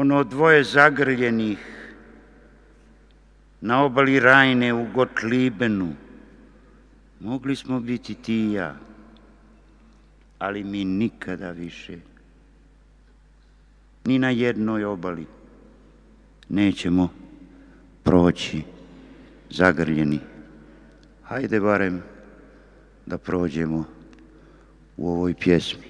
ono dvoje zagrljenih na obali Rajne u Gotlibenu. Mogli smo biti ti i ja, ali mi nikada više ni na jednoj obali nećemo proći zagrljeni. Hajde barem da prođemo u ovoj pjesmi.